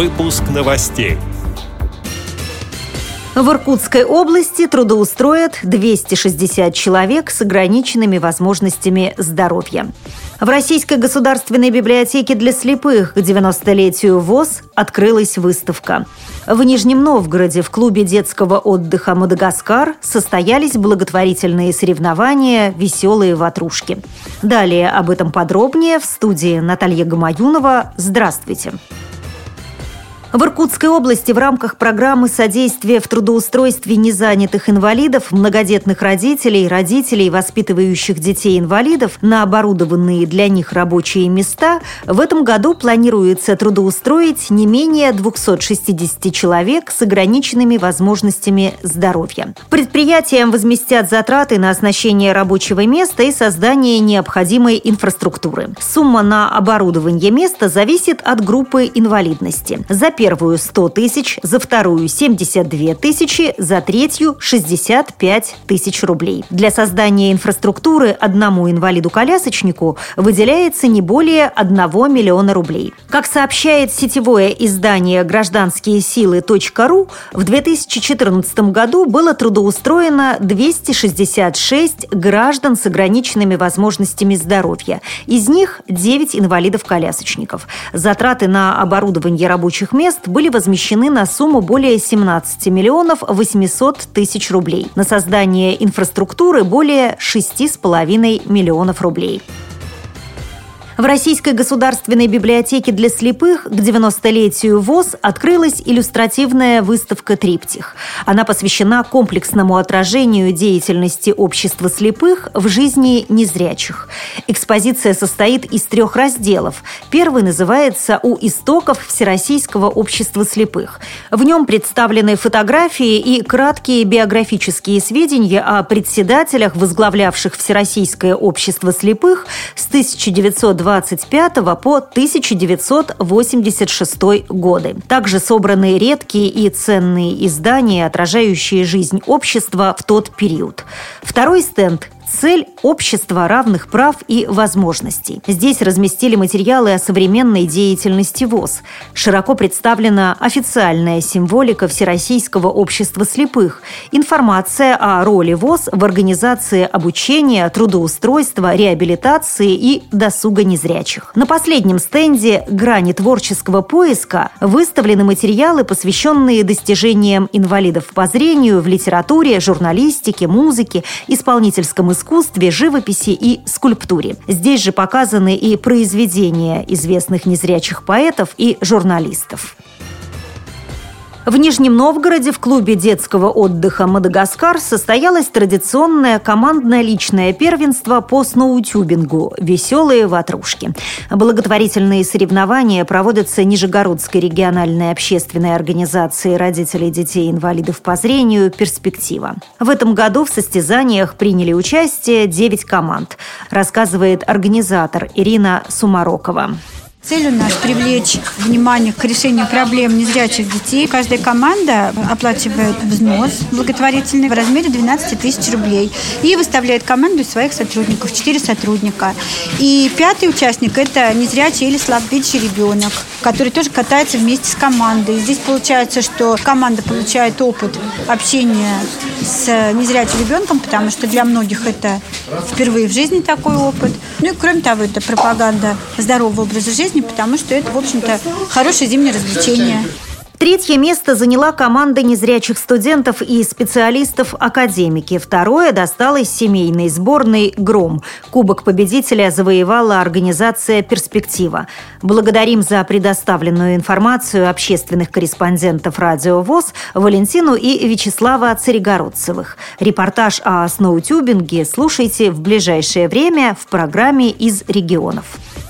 Выпуск новостей. В Иркутской области трудоустроят 260 человек с ограниченными возможностями здоровья. В Российской государственной библиотеке для слепых к 90-летию ВОЗ открылась выставка. В Нижнем Новгороде в клубе детского отдыха «Мадагаскар» состоялись благотворительные соревнования «Веселые ватрушки». Далее об этом подробнее в студии Наталья Гамаюнова. Здравствуйте! Здравствуйте! В Иркутской области в рамках программы содействия в трудоустройстве незанятых инвалидов, многодетных родителей, родителей, воспитывающих детей-инвалидов на оборудованные для них рабочие места, в этом году планируется трудоустроить не менее 260 человек с ограниченными возможностями здоровья. Предприятиям возместят затраты на оснащение рабочего места и создание необходимой инфраструктуры. Сумма на оборудование места зависит от группы инвалидности. За первую 100 тысяч, за вторую 72 тысячи, за третью 65 тысяч рублей. Для создания инфраструктуры одному инвалиду-колясочнику выделяется не более 1 миллиона рублей. Как сообщает сетевое издание «Гражданские силы.ру», в 2014 году было трудоустроено 266 граждан с ограниченными возможностями здоровья. Из них 9 инвалидов-колясочников. Затраты на оборудование рабочих мест мест были возмещены на сумму более 17 миллионов 800 тысяч рублей. На создание инфраструктуры более 6,5 миллионов рублей. В Российской государственной библиотеке для слепых к 90-летию ВОЗ открылась иллюстративная выставка «Триптих». Она посвящена комплексному отражению деятельности общества слепых в жизни незрячих. Экспозиция состоит из трех разделов. Первый называется «У истоков Всероссийского общества слепых». В нем представлены фотографии и краткие биографические сведения о председателях, возглавлявших Всероссийское общество слепых с 1920 1925 по 1986 годы. Также собраны редкие и ценные издания, отражающие жизнь общества в тот период. Второй стенд Цель – общество равных прав и возможностей. Здесь разместили материалы о современной деятельности ВОЗ. Широко представлена официальная символика Всероссийского общества слепых, информация о роли ВОЗ в организации обучения, трудоустройства, реабилитации и досуга незрячих. На последнем стенде «Грани творческого поиска» выставлены материалы, посвященные достижениям инвалидов по зрению в литературе, журналистике, музыке, исполнительском искусстве искусстве, живописи и скульптуре. Здесь же показаны и произведения известных незрячих поэтов и журналистов. В Нижнем Новгороде в клубе детского отдыха «Мадагаскар» состоялось традиционное командное личное первенство по сноутюбингу «Веселые ватрушки». Благотворительные соревнования проводятся Нижегородской региональной общественной организацией родителей детей-инвалидов по зрению «Перспектива». В этом году в состязаниях приняли участие 9 команд, рассказывает организатор Ирина Сумарокова. Цель у нас привлечь внимание к решению проблем незрячих детей. Каждая команда оплачивает взнос благотворительный в размере 12 тысяч рублей и выставляет команду из своих сотрудников, 4 сотрудника. И пятый участник – это незрячий или слабовидящий ребенок, который тоже катается вместе с командой. Здесь получается, что команда получает опыт общения с незрячим ребенком, потому что для многих это впервые в жизни такой опыт. Ну и кроме того, это пропаганда здорового образа жизни, потому что это, в общем-то, хорошее зимнее развлечение. Третье место заняла команда незрячих студентов и специалистов академики. Второе досталось семейной сборной «Гром». Кубок победителя завоевала организация «Перспектива». Благодарим за предоставленную информацию общественных корреспондентов «Радио ВОЗ» Валентину и Вячеслава Царегородцевых. Репортаж о сноутюбинге слушайте в ближайшее время в программе «Из регионов».